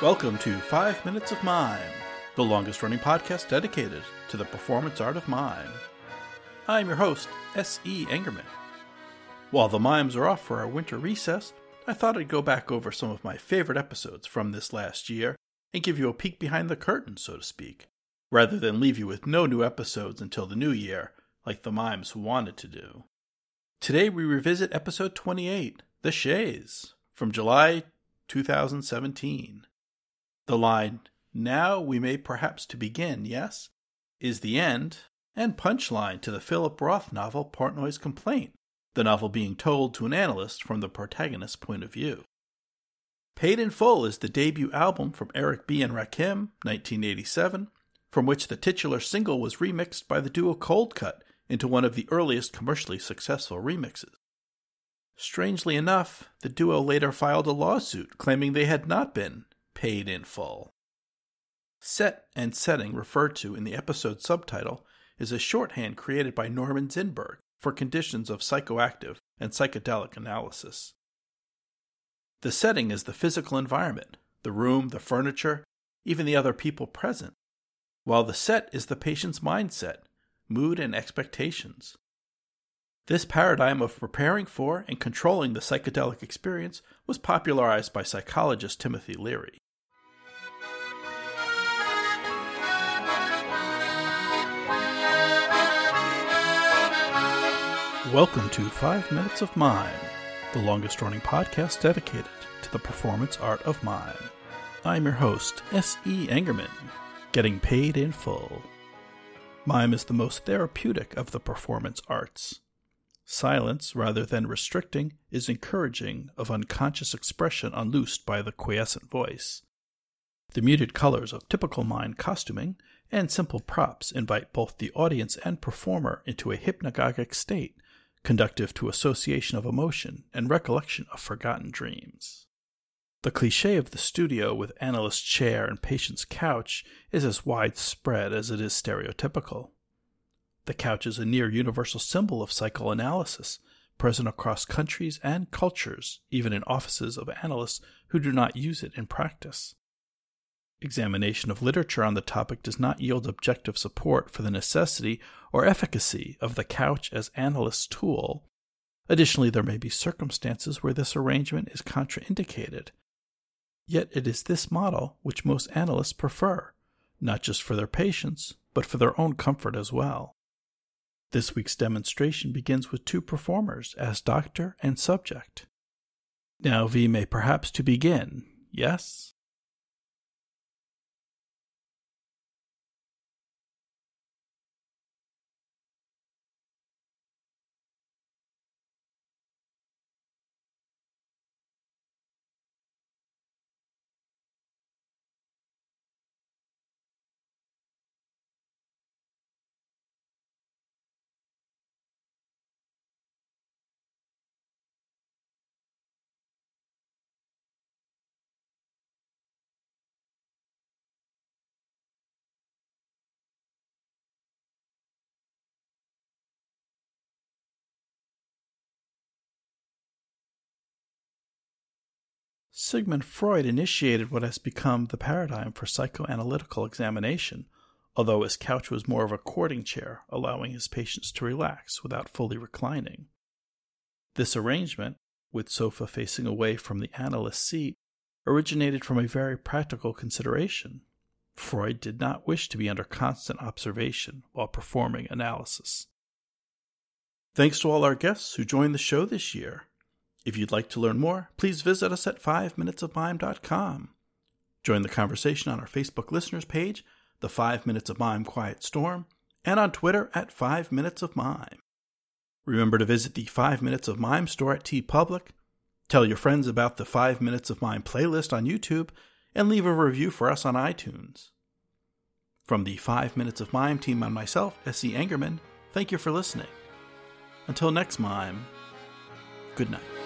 Welcome to Five Minutes of Mime, the longest running podcast dedicated to the performance art of mime. I'm your host, S.E. Engerman. While the mimes are off for our winter recess, I thought I'd go back over some of my favorite episodes from this last year and give you a peek behind the curtain, so to speak, rather than leave you with no new episodes until the new year, like the mimes wanted to do. Today we revisit episode 28, The Shays, from July 2017. The line, now we may perhaps to begin, yes, is the end and punchline to the Philip Roth novel Portnoy's Complaint, the novel being told to an analyst from the protagonist's point of view. Paid in Full is the debut album from Eric B. and Rakim, 1987, from which the titular single was remixed by the duo Coldcut into one of the earliest commercially successful remixes. Strangely enough, the duo later filed a lawsuit claiming they had not been paid in full. Set and setting referred to in the episode subtitle is a shorthand created by Norman Zinberg for conditions of psychoactive and psychedelic analysis. The setting is the physical environment, the room, the furniture, even the other people present, while the set is the patient's mindset, mood, and expectations. This paradigm of preparing for and controlling the psychedelic experience was popularized by psychologist Timothy Leary. Welcome to Five Minutes of Mime, the longest running podcast dedicated to the performance art of mime. I'm your host, S.E. Engerman, getting paid in full. Mime is the most therapeutic of the performance arts. Silence, rather than restricting, is encouraging of unconscious expression unloosed by the quiescent voice. The muted colors of typical mime costuming and simple props invite both the audience and performer into a hypnagogic state conductive to association of emotion and recollection of forgotten dreams. The cliche of the studio with analyst's chair and patient's couch is as widespread as it is stereotypical. The couch is a near universal symbol of psychoanalysis, present across countries and cultures, even in offices of analysts who do not use it in practice. Examination of literature on the topic does not yield objective support for the necessity or efficacy of the couch as analyst's tool. Additionally, there may be circumstances where this arrangement is contraindicated. Yet it is this model which most analysts prefer, not just for their patients, but for their own comfort as well. This week's demonstration begins with two performers as doctor and subject. Now we may perhaps to begin, yes? Sigmund Freud initiated what has become the paradigm for psychoanalytical examination, although his couch was more of a courting chair, allowing his patients to relax without fully reclining. This arrangement, with sofa facing away from the analyst's seat, originated from a very practical consideration. Freud did not wish to be under constant observation while performing analysis. Thanks to all our guests who joined the show this year. If you'd like to learn more, please visit us at 5minutesofmime.com. Join the conversation on our Facebook listeners page, the 5 Minutes of Mime Quiet Storm, and on Twitter at 5 Minutes of Mime. Remember to visit the 5 Minutes of Mime store at TeePublic, tell your friends about the 5 Minutes of Mime playlist on YouTube, and leave a review for us on iTunes. From the 5 Minutes of Mime team and myself, S.E. Engerman, thank you for listening. Until next mime, good night.